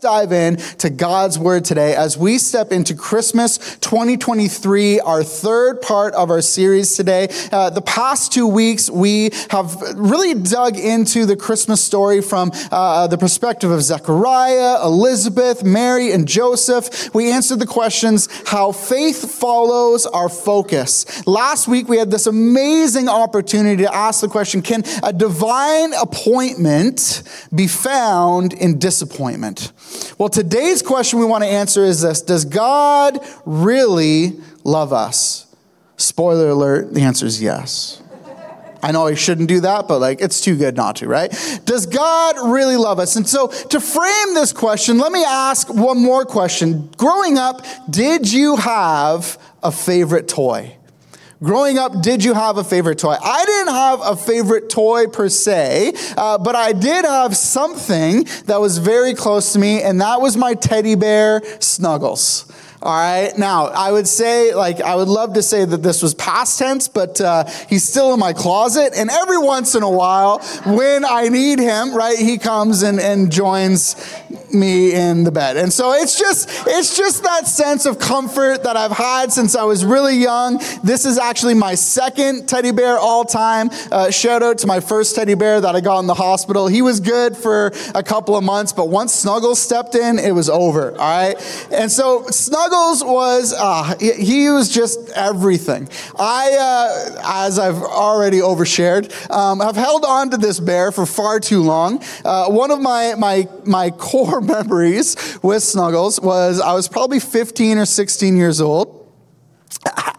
Dive in to God's word today as we step into Christmas 2023, our third part of our series today. Uh, the past two weeks, we have really dug into the Christmas story from uh, the perspective of Zechariah, Elizabeth, Mary, and Joseph. We answered the questions how faith follows our focus. Last week, we had this amazing opportunity to ask the question can a divine appointment be found in disappointment? Well, today's question we want to answer is this Does God really love us? Spoiler alert, the answer is yes. I know I shouldn't do that, but like it's too good not to, right? Does God really love us? And so to frame this question, let me ask one more question. Growing up, did you have a favorite toy? Growing up, did you have a favorite toy? I didn't have a favorite toy per se, uh, but I did have something that was very close to me, and that was my teddy bear Snuggles. All right. Now, I would say, like, I would love to say that this was past tense, but uh, he's still in my closet. And every once in a while, when I need him, right, he comes and, and joins me in the bed. And so it's just, it's just that sense of comfort that I've had since I was really young. This is actually my second teddy bear all time. Uh, shout out to my first teddy bear that I got in the hospital. He was good for a couple of months, but once Snuggles stepped in, it was over. All right. And so Snuggles Snuggles was, uh, he was just everything. I, uh, as I've already overshared, um, have held on to this bear for far too long. Uh, one of my, my, my core memories with Snuggles was I was probably 15 or 16 years old.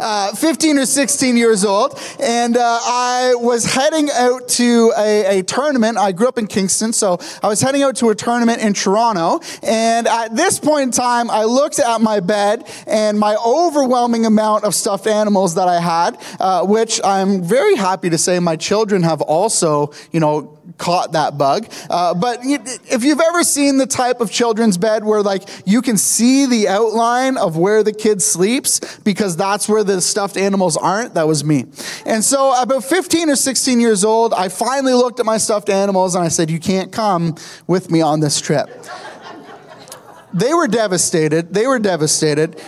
Uh, 15 or 16 years old, and uh, I was heading out to a, a, tournament. I grew up in Kingston, so I was heading out to a tournament in Toronto. And at this point in time, I looked at my bed and my overwhelming amount of stuffed animals that I had, uh, which I'm very happy to say my children have also, you know, caught that bug. Uh, but if you've ever seen the type of children's bed where like you can see the outline of where the kid sleeps because that's where the stuffed animals aren't, that was me. And so about 15 or 16 years old, I finally looked at my stuffed animals and I said, you can't come with me on this trip. they were devastated. They were devastated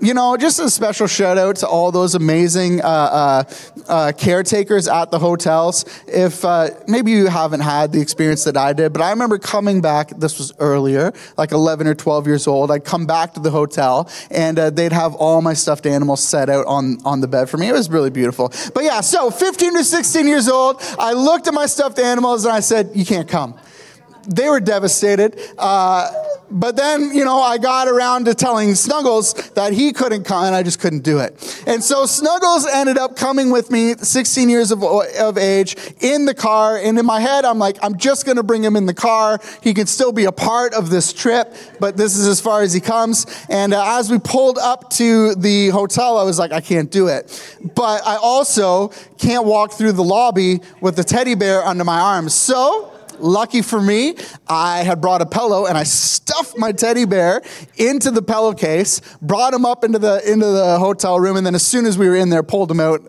you know, just a special shout out to all those amazing uh, uh, uh, caretakers at the hotels. If uh, maybe you haven't had the experience that I did, but I remember coming back, this was earlier, like 11 or 12 years old. I'd come back to the hotel and uh, they'd have all my stuffed animals set out on, on the bed for me. It was really beautiful. But yeah, so 15 to 16 years old, I looked at my stuffed animals and I said, You can't come. They were devastated. Uh, but then, you know, I got around to telling Snuggles that he couldn't come, and I just couldn't do it. And so Snuggles ended up coming with me, 16 years of, of age, in the car. And in my head, I'm like, I'm just going to bring him in the car. He can still be a part of this trip, but this is as far as he comes. And uh, as we pulled up to the hotel, I was like, I can't do it. But I also can't walk through the lobby with the teddy bear under my arms. So, Lucky for me, I had brought a pillow and I stuffed my teddy bear into the pillowcase, brought him up into the into the hotel room, and then as soon as we were in there, pulled him out,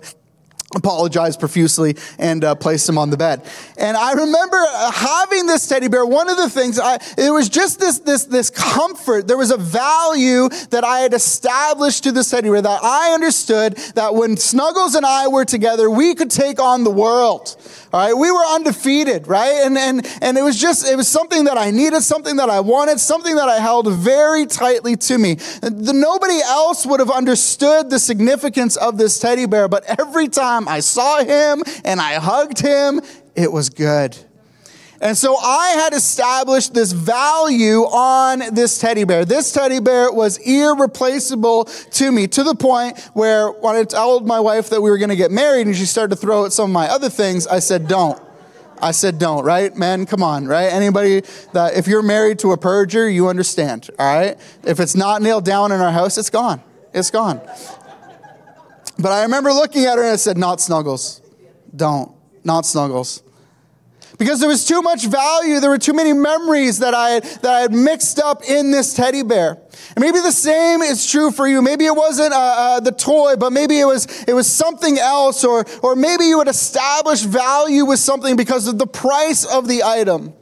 apologized profusely and uh, placed him on the bed. And i remember uh, having this teddy bear one of the things I, it was just this this this comfort there was a value that i had established to this teddy bear that i understood that when snuggles and i were together we could take on the world all right we were undefeated right and and and it was just it was something that i needed something that i wanted something that i held very tightly to me the, nobody else would have understood the significance of this teddy bear but every time time I saw him and I hugged him, it was good. And so I had established this value on this teddy bear. This teddy bear was irreplaceable to me to the point where when I told my wife that we were going to get married and she started to throw at some of my other things, I said, don't. I said, don't, right? Men, come on, right? Anybody that, if you're married to a perjurer, you understand, all right? If it's not nailed down in our house, it's gone. It's gone. But I remember looking at her and I said, Not Snuggles. Don't. Not Snuggles. Because there was too much value, there were too many memories that I, had, that I had mixed up in this teddy bear. And maybe the same is true for you. Maybe it wasn't uh, uh, the toy, but maybe it was, it was something else, or, or maybe you had established value with something because of the price of the item.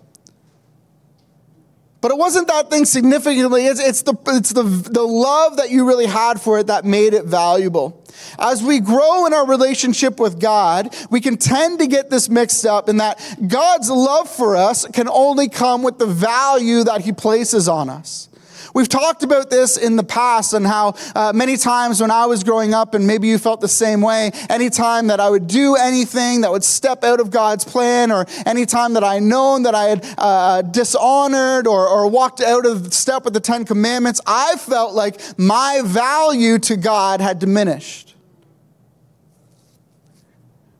But it wasn't that thing significantly. It's, it's, the, it's the, the love that you really had for it that made it valuable. As we grow in our relationship with God, we can tend to get this mixed up in that God's love for us can only come with the value that He places on us. We've talked about this in the past and how uh, many times when I was growing up, and maybe you felt the same way, anytime that I would do anything that would step out of God's plan, or anytime that I known that I had uh, dishonored or, or walked out of step with the Ten Commandments, I felt like my value to God had diminished.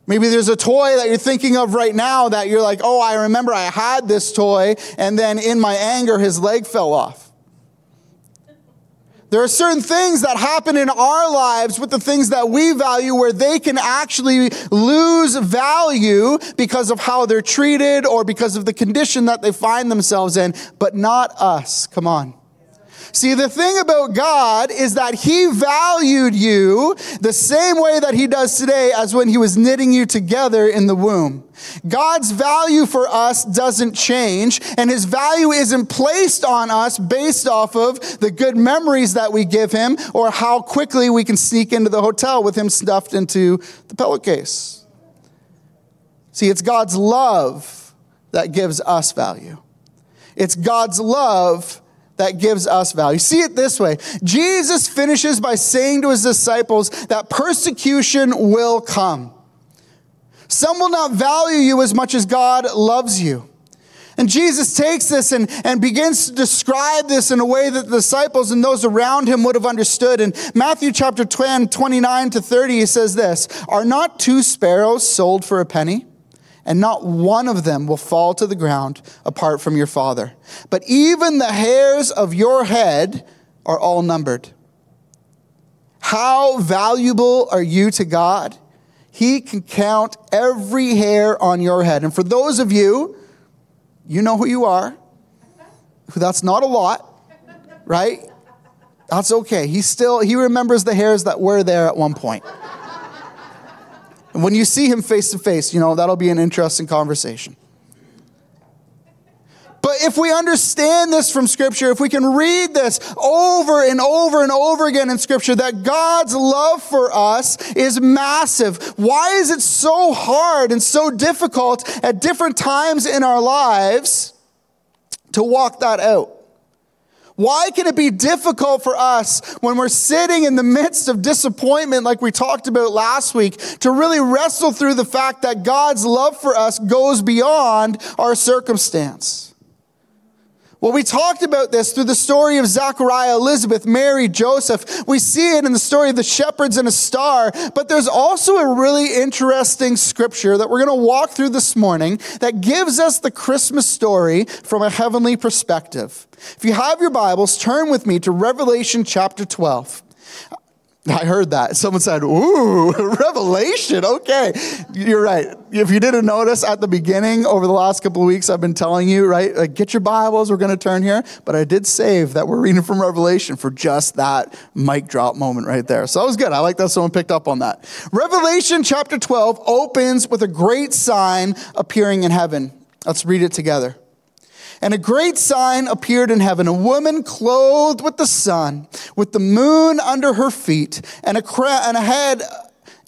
Maybe there's a toy that you're thinking of right now that you're like, oh, I remember I had this toy, and then in my anger, his leg fell off. There are certain things that happen in our lives with the things that we value where they can actually lose value because of how they're treated or because of the condition that they find themselves in, but not us. Come on. See, the thing about God is that He valued you the same way that He does today as when He was knitting you together in the womb. God's value for us doesn't change, and His value isn't placed on us based off of the good memories that we give Him or how quickly we can sneak into the hotel with Him stuffed into the pillowcase. See, it's God's love that gives us value. It's God's love that gives us value. See it this way Jesus finishes by saying to his disciples that persecution will come. Some will not value you as much as God loves you. And Jesus takes this and, and begins to describe this in a way that the disciples and those around him would have understood. In Matthew chapter 10, 29 to 30, he says this Are not two sparrows sold for a penny? And not one of them will fall to the ground apart from your Father. But even the hairs of your head are all numbered. How valuable are you to God? He can count every hair on your head. And for those of you, you know who you are. That's not a lot, right? That's okay. He still he remembers the hairs that were there at one point. And when you see him face to face, you know, that'll be an interesting conversation. But if we understand this from Scripture, if we can read this over and over and over again in Scripture, that God's love for us is massive. Why is it so hard and so difficult at different times in our lives to walk that out? Why can it be difficult for us when we're sitting in the midst of disappointment, like we talked about last week, to really wrestle through the fact that God's love for us goes beyond our circumstance? Well, we talked about this through the story of Zechariah, Elizabeth, Mary, Joseph. We see it in the story of the shepherds and a star, but there's also a really interesting scripture that we're going to walk through this morning that gives us the Christmas story from a heavenly perspective. If you have your Bibles, turn with me to Revelation chapter 12. I heard that. Someone said, Ooh, revelation. Okay. You're right. If you didn't notice at the beginning, over the last couple of weeks, I've been telling you, right? Like, get your Bibles. We're going to turn here. But I did save that we're reading from Revelation for just that mic drop moment right there. So that was good. I like that someone picked up on that. Revelation chapter 12 opens with a great sign appearing in heaven. Let's read it together. And a great sign appeared in heaven a woman clothed with the sun, with the moon under her feet, and a, crown, and a head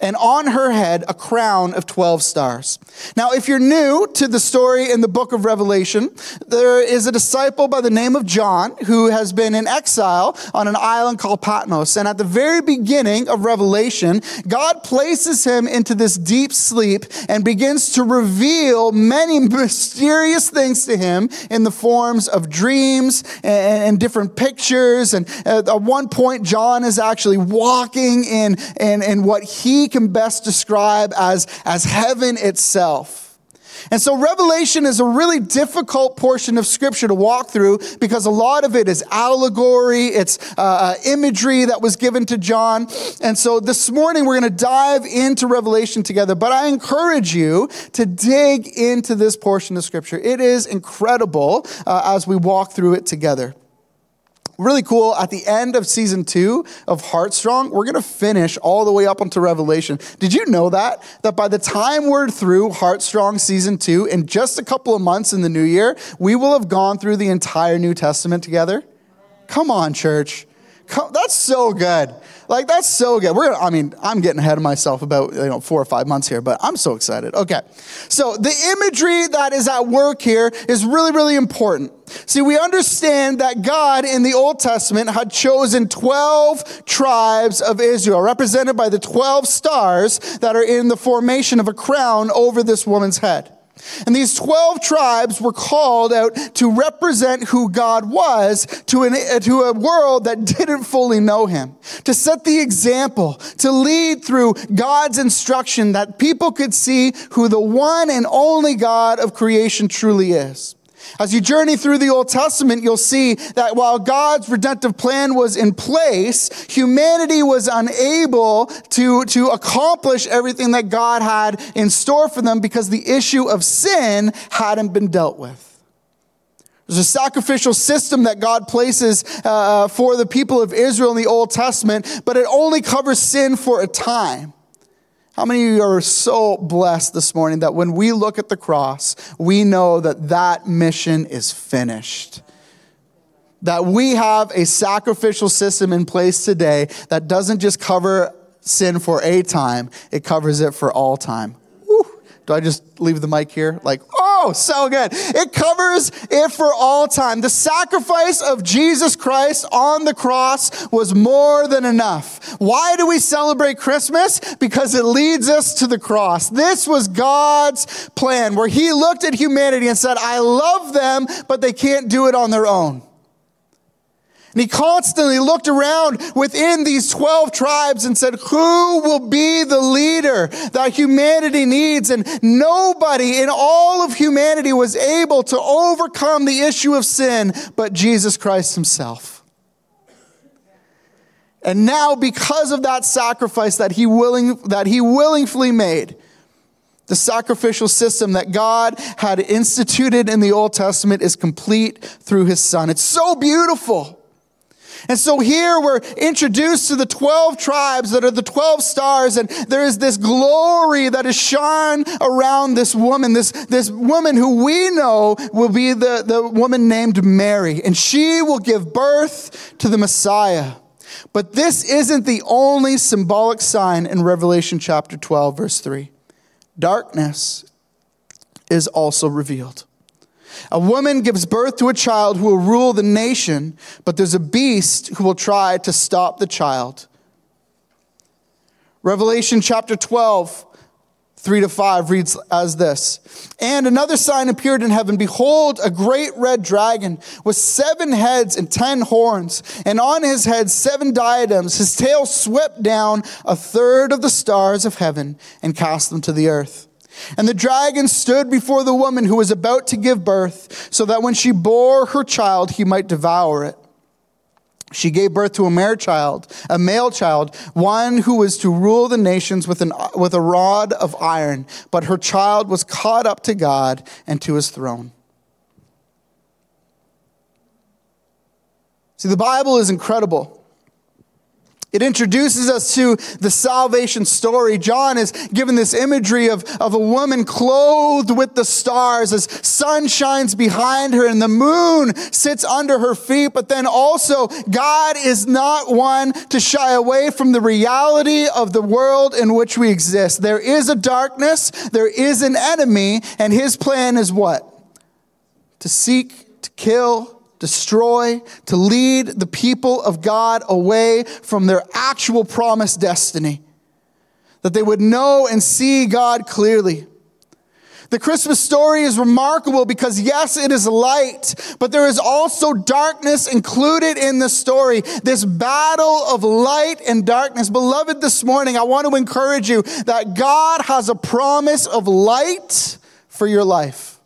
and on her head a crown of 12 stars. Now, if you're new to the story in the book of Revelation, there is a disciple by the name of John who has been in exile on an island called Patmos. And at the very beginning of Revelation, God places him into this deep sleep and begins to reveal many mysterious things to him in the forms of dreams and, and different pictures. And at one point, John is actually walking in, in, in what he can best describe as, as heaven itself. And so, Revelation is a really difficult portion of Scripture to walk through because a lot of it is allegory, it's uh, uh imagery that was given to John. And so, this morning we're going to dive into Revelation together. But I encourage you to dig into this portion of Scripture. It is incredible uh, as we walk through it together. Really cool. At the end of season two of Heartstrong, we're going to finish all the way up onto Revelation. Did you know that? That by the time we're through Heartstrong season two, in just a couple of months in the new year, we will have gone through the entire New Testament together? Come on, church. Come, that's so good. Like that's so good. We're I mean, I'm getting ahead of myself about you know 4 or 5 months here, but I'm so excited. Okay. So, the imagery that is at work here is really really important. See, we understand that God in the Old Testament had chosen 12 tribes of Israel, represented by the 12 stars that are in the formation of a crown over this woman's head. And these 12 tribes were called out to represent who God was to, an, eh, to a world that didn't fully know him, to set the example, to lead through God's instruction that people could see who the one and only God of creation truly is. As you journey through the Old Testament, you'll see that while God's redemptive plan was in place, humanity was unable to, to accomplish everything that God had in store for them because the issue of sin hadn't been dealt with. There's a sacrificial system that God places uh, for the people of Israel in the Old Testament, but it only covers sin for a time. How many of you are so blessed this morning that when we look at the cross, we know that that mission is finished? That we have a sacrificial system in place today that doesn't just cover sin for a time, it covers it for all time. Do I just leave the mic here? Like, oh, so good. It covers it for all time. The sacrifice of Jesus Christ on the cross was more than enough. Why do we celebrate Christmas? Because it leads us to the cross. This was God's plan where He looked at humanity and said, I love them, but they can't do it on their own. And he constantly looked around within these 12 tribes and said, Who will be the leader that humanity needs? And nobody in all of humanity was able to overcome the issue of sin but Jesus Christ himself. And now, because of that sacrifice that he, willing, that he willingly made, the sacrificial system that God had instituted in the Old Testament is complete through his son. It's so beautiful. And so here we're introduced to the 12 tribes that are the 12 stars, and there is this glory that is shone around this woman, this, this woman who we know will be the, the woman named Mary, and she will give birth to the Messiah. But this isn't the only symbolic sign in Revelation chapter 12, verse 3. Darkness is also revealed. A woman gives birth to a child who will rule the nation, but there's a beast who will try to stop the child. Revelation chapter 12, 3 to 5 reads as this And another sign appeared in heaven. Behold, a great red dragon with seven heads and ten horns, and on his head seven diadems. His tail swept down a third of the stars of heaven and cast them to the earth. And the dragon stood before the woman who was about to give birth, so that when she bore her child, he might devour it. She gave birth to a male child, a male child, one who was to rule the nations with, an, with a rod of iron. But her child was caught up to God and to his throne. See, the Bible is incredible. It introduces us to the salvation story. John is given this imagery of, of a woman clothed with the stars as sun shines behind her and the moon sits under her feet. But then also, God is not one to shy away from the reality of the world in which we exist. There is a darkness, there is an enemy, and his plan is what? To seek, to kill, destroy, to lead the people of God away from their actual promised destiny. That they would know and see God clearly. The Christmas story is remarkable because, yes, it is light, but there is also darkness included in the story. This battle of light and darkness. Beloved, this morning, I want to encourage you that God has a promise of light for your life.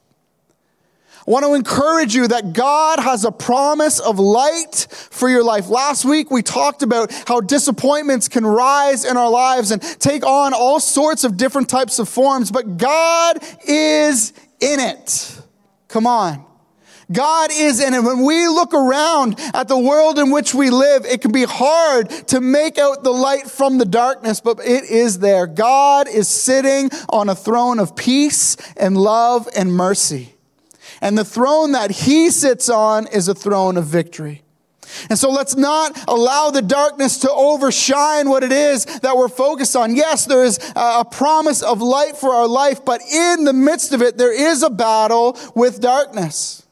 I want to encourage you that God has a promise of light for your life. Last week, we talked about how disappointments can rise in our lives and take on all sorts of different types of forms, but God is in it. Come on. God is in it. When we look around at the world in which we live, it can be hard to make out the light from the darkness, but it is there. God is sitting on a throne of peace and love and mercy. And the throne that he sits on is a throne of victory. And so let's not allow the darkness to overshine what it is that we're focused on. Yes, there is a promise of light for our life, but in the midst of it, there is a battle with darkness.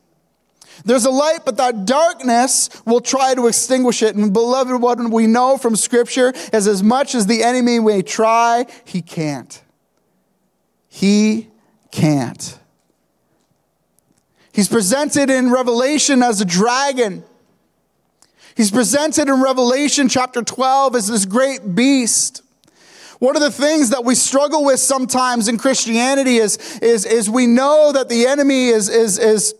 There's a light, but that darkness will try to extinguish it. And beloved, what we know from Scripture is as much as the enemy may try, he can't. He can't. He's presented in Revelation as a dragon. He's presented in Revelation chapter 12 as this great beast. One of the things that we struggle with sometimes in Christianity is, is, is we know that the enemy is, is, is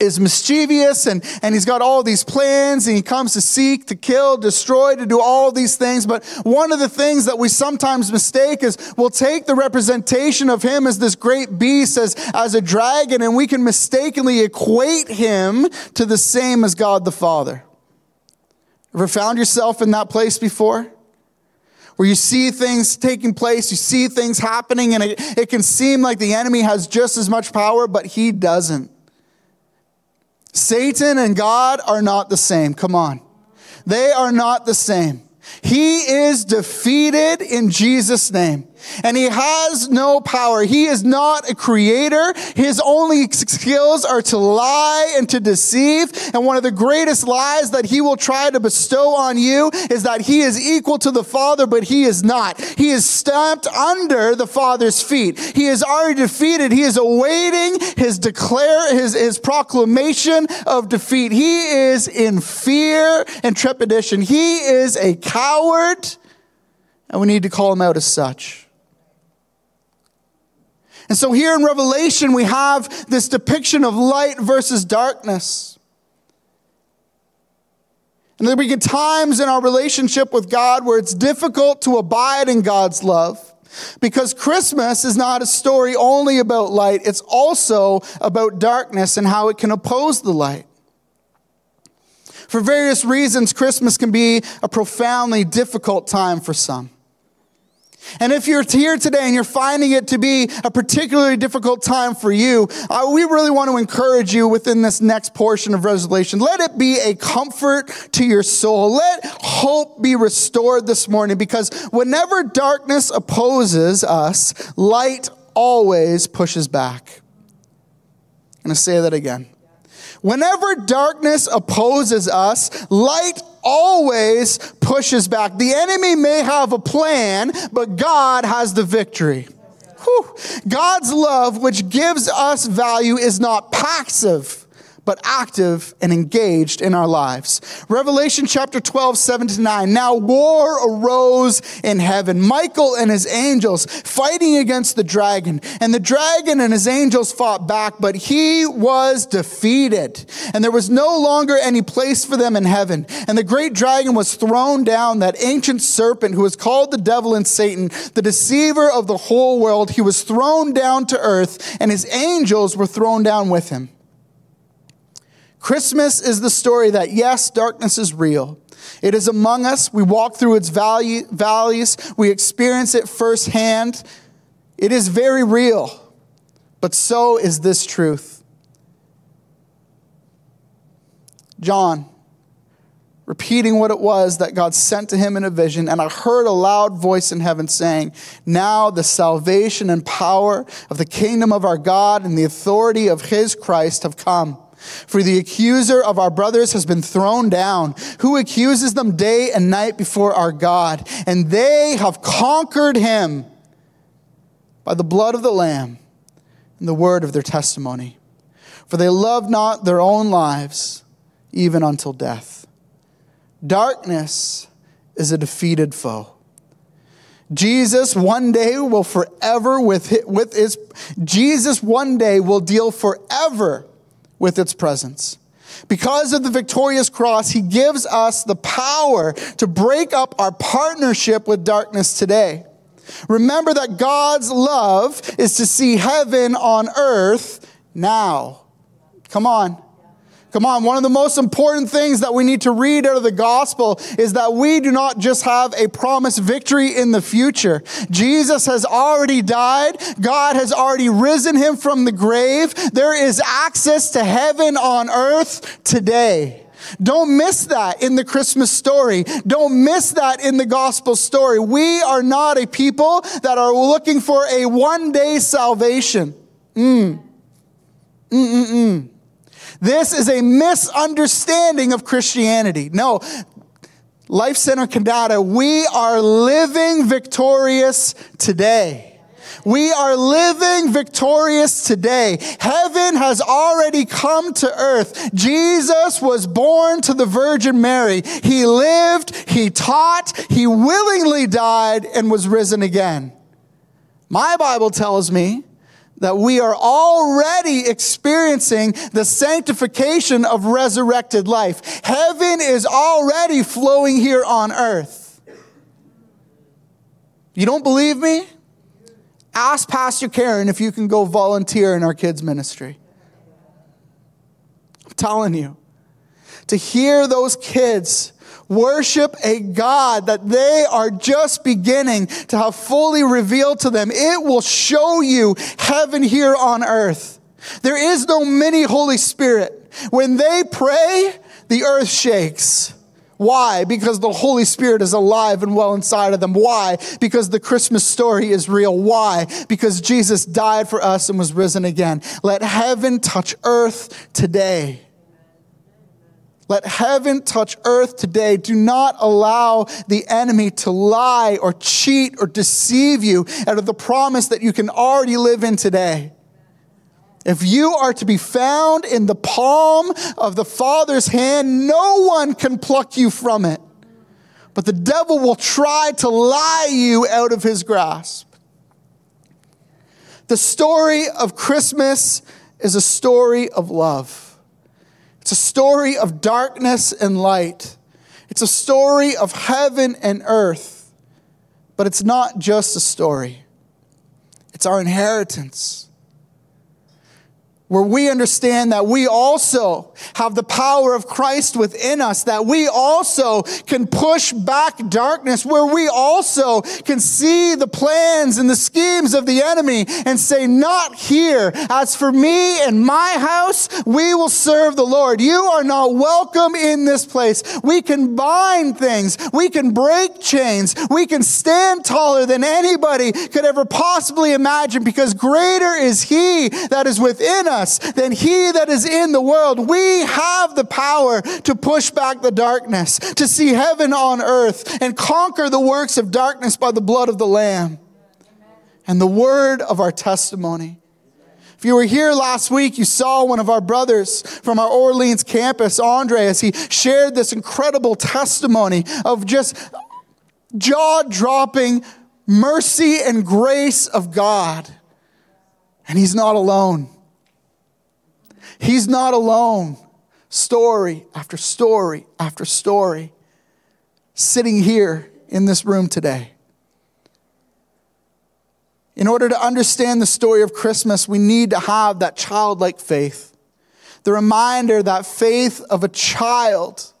is mischievous and, and he's got all these plans and he comes to seek, to kill, destroy, to do all these things. But one of the things that we sometimes mistake is we'll take the representation of him as this great beast, as, as a dragon, and we can mistakenly equate him to the same as God the Father. Ever found yourself in that place before? Where you see things taking place, you see things happening, and it, it can seem like the enemy has just as much power, but he doesn't. Satan and God are not the same. Come on. They are not the same. He is defeated in Jesus' name and he has no power. He is not a creator. His only skills are to lie and to deceive. And one of the greatest lies that he will try to bestow on you is that he is equal to the Father, but he is not. He is stamped under the Father's feet. He is already defeated. He is awaiting his declare, his, his proclamation of defeat. He is in fear and trepidation. He is a coward, and we need to call him out as such. And so here in Revelation, we have this depiction of light versus darkness. And there be times in our relationship with God where it's difficult to abide in God's love. Because Christmas is not a story only about light, it's also about darkness and how it can oppose the light. For various reasons, Christmas can be a profoundly difficult time for some. And if you're here today and you're finding it to be a particularly difficult time for you, uh, we really want to encourage you within this next portion of Revelation. Let it be a comfort to your soul. Let hope be restored this morning because whenever darkness opposes us, light always pushes back. I'm going to say that again. Whenever darkness opposes us, light always pushes back. The enemy may have a plan, but God has the victory. Whew. God's love, which gives us value, is not passive but active and engaged in our lives. Revelation chapter 12, 7 to 9. Now war arose in heaven. Michael and his angels fighting against the dragon. And the dragon and his angels fought back, but he was defeated. And there was no longer any place for them in heaven. And the great dragon was thrown down, that ancient serpent who was called the devil and Satan, the deceiver of the whole world. He was thrown down to earth, and his angels were thrown down with him. Christmas is the story that, yes, darkness is real. It is among us. We walk through its value, valleys. We experience it firsthand. It is very real. But so is this truth. John, repeating what it was that God sent to him in a vision, and I heard a loud voice in heaven saying, Now the salvation and power of the kingdom of our God and the authority of his Christ have come. For the accuser of our brothers has been thrown down, who accuses them day and night before our God. And they have conquered him by the blood of the Lamb and the word of their testimony. For they love not their own lives, even until death. Darkness is a defeated foe. Jesus one day will forever with, with his, Jesus one day will deal forever with its presence. Because of the victorious cross, he gives us the power to break up our partnership with darkness today. Remember that God's love is to see heaven on earth now. Come on. Come on, one of the most important things that we need to read out of the gospel is that we do not just have a promised victory in the future. Jesus has already died. God has already risen him from the grave. There is access to heaven on earth today. Don't miss that in the Christmas story. Don't miss that in the gospel story. We are not a people that are looking for a one day salvation. Mm. Mm-mm-mm. This is a misunderstanding of Christianity. No, Life Center Canada, we are living victorious today. We are living victorious today. Heaven has already come to earth. Jesus was born to the Virgin Mary. He lived, he taught, he willingly died, and was risen again. My Bible tells me that we are already experiencing the sanctification of resurrected life. Heaven is already flowing here on earth. You don't believe me? Ask Pastor Karen if you can go volunteer in our kids' ministry. I'm telling you, to hear those kids worship a God that they are just beginning to have fully revealed to them, it will show you heaven here on earth. There is no mini Holy Spirit. When they pray, the earth shakes. Why? Because the Holy Spirit is alive and well inside of them. Why? Because the Christmas story is real. Why? Because Jesus died for us and was risen again. Let heaven touch earth today. Let heaven touch earth today. Do not allow the enemy to lie or cheat or deceive you out of the promise that you can already live in today. If you are to be found in the palm of the Father's hand, no one can pluck you from it. But the devil will try to lie you out of his grasp. The story of Christmas is a story of love. It's a story of darkness and light. It's a story of heaven and earth. But it's not just a story, it's our inheritance where we understand that we also have the power of Christ within us, that we also can push back darkness, where we also can see the plans and the schemes of the enemy and say, Not here. As for me and my house, we will serve the Lord. You are not welcome in this place. We can bind things, we can break chains, we can stand taller than anybody could ever possibly imagine because greater is He that is within us us than he that is in the world. We have the power to push back the darkness, to see heaven on earth, and conquer the works of darkness by the blood of the Lamb and the word of our testimony. If you were here last week, you saw one of our brothers from our Orleans campus, Andre, as he shared this incredible testimony of just jaw dropping mercy and grace of God. And he's not alone. He's not alone. Story after story after story sitting here in this room today. In order to understand the story of Christmas, we need to have that childlike faith. The reminder that faith of a child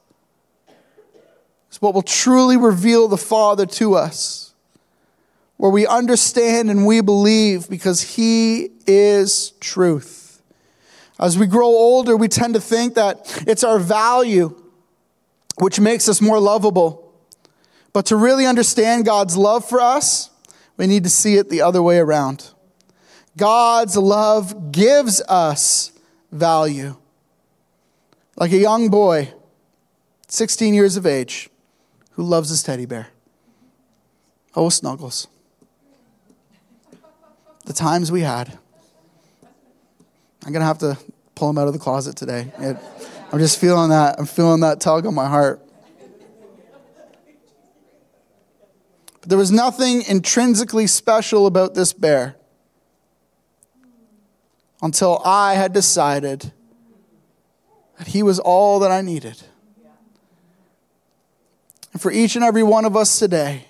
is what will truly reveal the Father to us, where we understand and we believe because He is truth. As we grow older, we tend to think that it's our value which makes us more lovable. But to really understand God's love for us, we need to see it the other way around. God's love gives us value. Like a young boy, 16 years of age, who loves his teddy bear. Oh, Snuggles. The times we had. I'm to have to pull him out of the closet today. It, I'm just feeling that. I'm feeling that tug on my heart. But there was nothing intrinsically special about this bear until I had decided that he was all that I needed. And for each and every one of us today,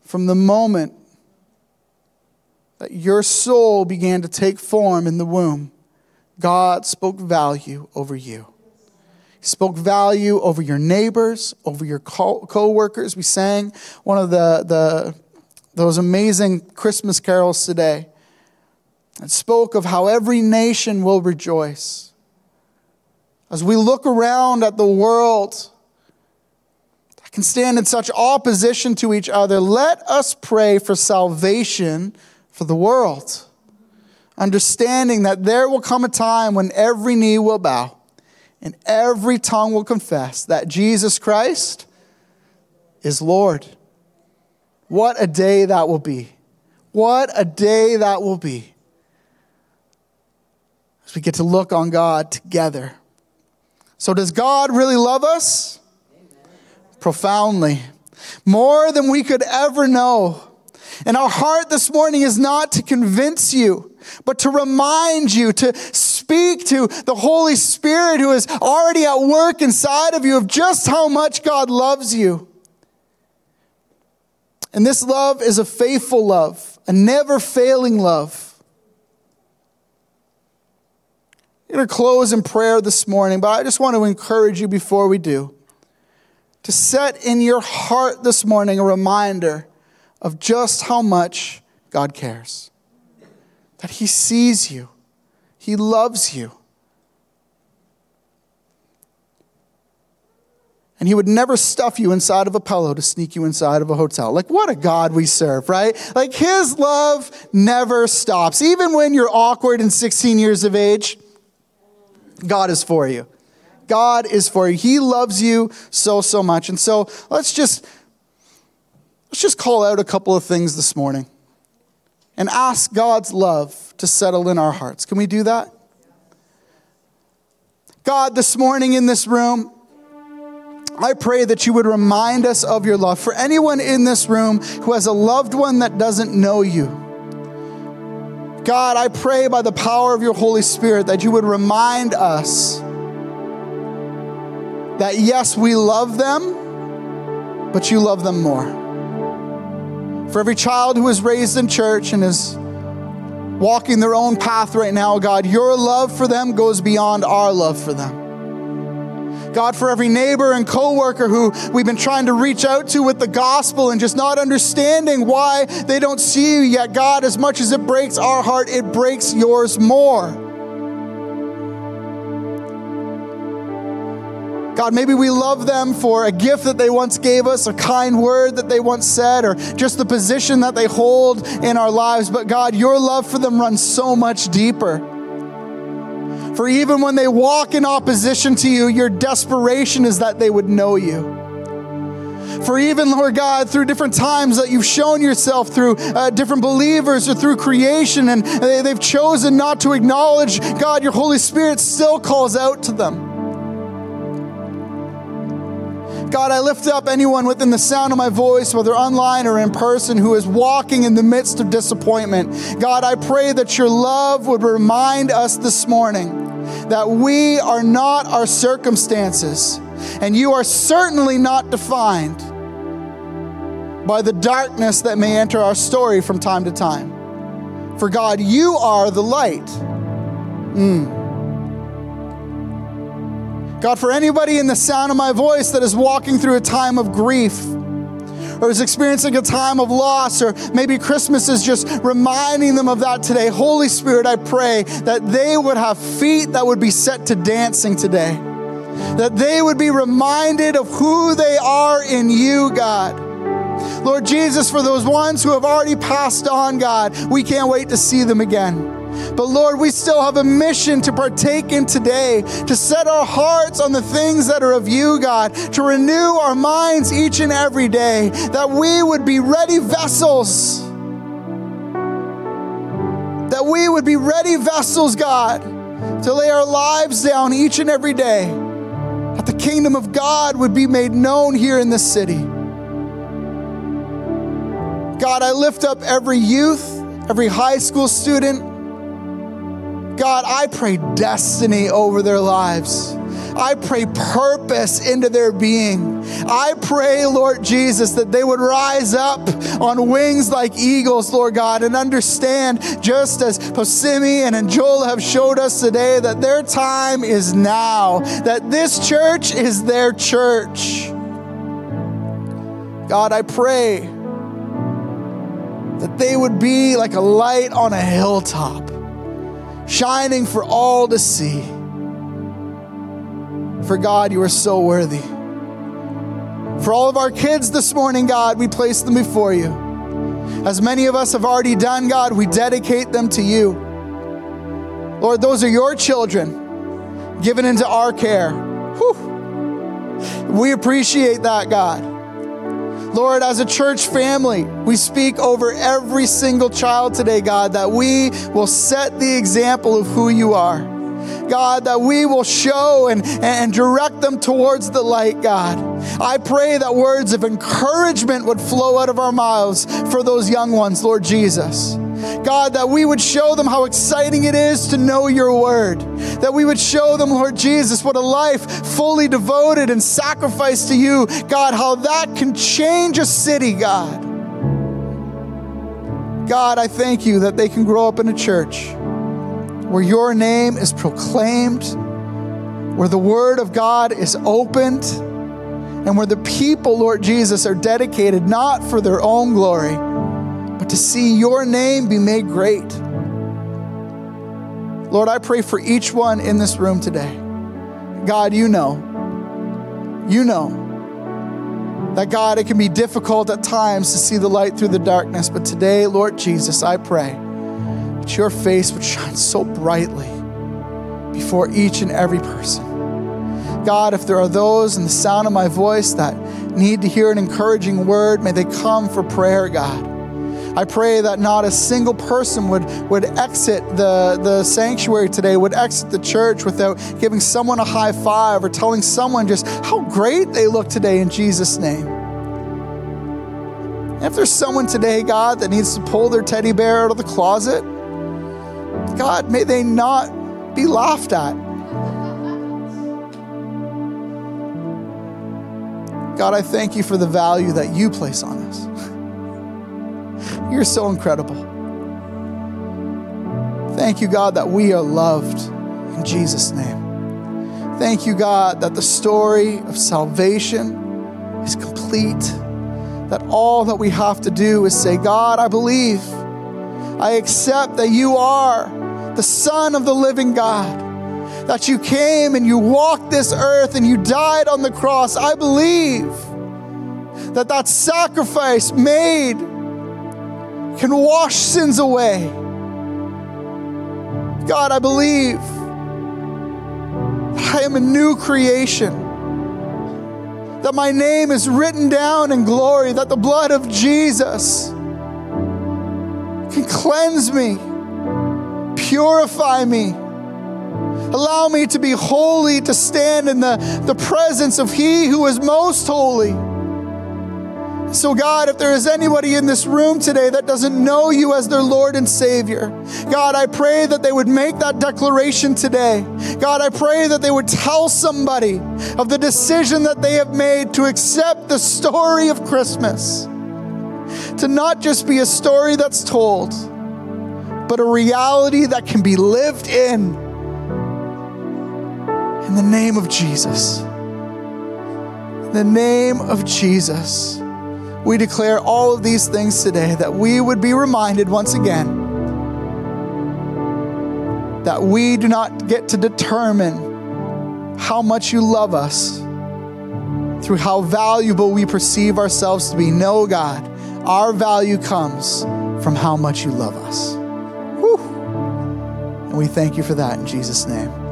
from the moment that your soul began to take form in the womb, God spoke value over you. He spoke value over your neighbors, over your co workers. We sang one of the, the, those amazing Christmas carols today and spoke of how every nation will rejoice. As we look around at the world, that can stand in such opposition to each other, let us pray for salvation for the world understanding that there will come a time when every knee will bow and every tongue will confess that Jesus Christ is Lord. What a day that will be! What a day that will be as we get to look on God together. So, does God really love us? Amen. Profoundly. More than we could ever know. And our heart this morning is not to convince you but to remind you, to speak to the Holy Spirit who is already at work inside of you of just how much God loves you. And this love is a faithful love, a never failing love. I'm going to close in prayer this morning, but I just want to encourage you before we do to set in your heart this morning a reminder of just how much God cares that He sees you, He loves you. And he would never stuff you inside of a pillow to sneak you inside of a hotel. Like, what a God we serve, right? Like, his love never stops. Even when you're awkward and 16 years of age, God is for you. God is for you. He loves you so, so much. And so let's just let's just call out a couple of things this morning and ask God's love to settle in our hearts. Can we do that? God, this morning in this room, I pray that you would remind us of your love. For anyone in this room who has a loved one that doesn't know you, God, I pray by the power of your Holy Spirit that you would remind us that yes, we love them, but you love them more. For every child who is raised in church and is walking their own path right now, God, your love for them goes beyond our love for them. God, for every neighbor and coworker who we've been trying to reach out to with the gospel and just not understanding why they don't see you yet, God, as much as it breaks our heart, it breaks yours more. God, maybe we love them for a gift that they once gave us, a kind word that they once said, or just the position that they hold in our lives. But God, your love for them runs so much deeper. For even when they walk in opposition to you, your desperation is that they would know you. For even, Lord God, through different times that you've shown yourself through uh, different believers or through creation, and they, they've chosen not to acknowledge God, your Holy Spirit still calls out to them. God, I lift up anyone within the sound of my voice, whether online or in person, who is walking in the midst of disappointment. God, I pray that your love would remind us this morning that we are not our circumstances, and you are certainly not defined by the darkness that may enter our story from time to time. For God, you are the light. Mm. God, for anybody in the sound of my voice that is walking through a time of grief, or is experiencing a time of loss, or maybe Christmas is just reminding them of that today. Holy Spirit, I pray that they would have feet that would be set to dancing today, that they would be reminded of who they are in you, God. Lord Jesus, for those ones who have already passed on, God, we can't wait to see them again. But Lord, we still have a mission to partake in today, to set our hearts on the things that are of you, God, to renew our minds each and every day, that we would be ready vessels. That we would be ready vessels, God, to lay our lives down each and every day, that the kingdom of God would be made known here in this city. God, I lift up every youth, every high school student, God, I pray destiny over their lives. I pray purpose into their being. I pray, Lord Jesus, that they would rise up on wings like eagles, Lord God, and understand, just as Posimi and Anjola have showed us today, that their time is now, that this church is their church. God, I pray that they would be like a light on a hilltop, shining for all to see. For God, you are so worthy. For all of our kids this morning, God, we place them before you. As many of us have already done, God, we dedicate them to you. Lord, those are your children given into our care. Whew. We appreciate that, God. Lord, as a church family, we speak over every single child today, God, that we will set the example of who you are. God, that we will show and, and direct them towards the light, God. I pray that words of encouragement would flow out of our mouths for those young ones, Lord Jesus. God, that we would show them how exciting it is to know your word. That we would show them, Lord Jesus, what a life fully devoted and sacrificed to you, God, how that can change a city, God. God, I thank you that they can grow up in a church where your name is proclaimed, where the word of God is opened, and where the people, Lord Jesus, are dedicated not for their own glory, but to see your name be made great. Lord, I pray for each one in this room today. God, you know, you know that God, it can be difficult at times to see the light through the darkness, but today, Lord Jesus, I pray that your face would shine so brightly before each and every person. God, if there are those in the sound of my voice that need to hear an encouraging word, may they come for prayer, God. I pray that not a single person would, would exit the, the sanctuary today, would exit the church without giving someone a high five or telling someone just how great they look today in Jesus' name. If there's someone today, God, that needs to pull their teddy bear out of the closet, God, may they not be laughed at. God, I thank you for the value that you place on us. You're so incredible. Thank you, God, that we are loved in Jesus' name. Thank you, God, that the story of salvation is complete. That all that we have to do is say, God, I believe. I accept that you are the Son of the living God, that you came and you walked this earth and you died on the cross. I believe that that sacrifice made can wash sins away. God, I believe I am a new creation. That my name is written down in glory, that the blood of Jesus can cleanse me Purify me. Allow me to be holy, to stand in the, the presence of He who is most holy. So, God, if there is anybody in this room today that doesn't know you as their Lord and Savior, God, I pray that they would make that declaration today. God, I pray that they would tell somebody of the decision that they have made to accept the story of Christmas, to not just be a story that's told but a reality that can be lived in. In the name of Jesus. In the name of Jesus. We declare all of these things today that we would be reminded once again that we do not get to determine how much you love us through how valuable we perceive ourselves to be. No, God, our value comes from how much you love us. And we thank you for that in Jesus' name.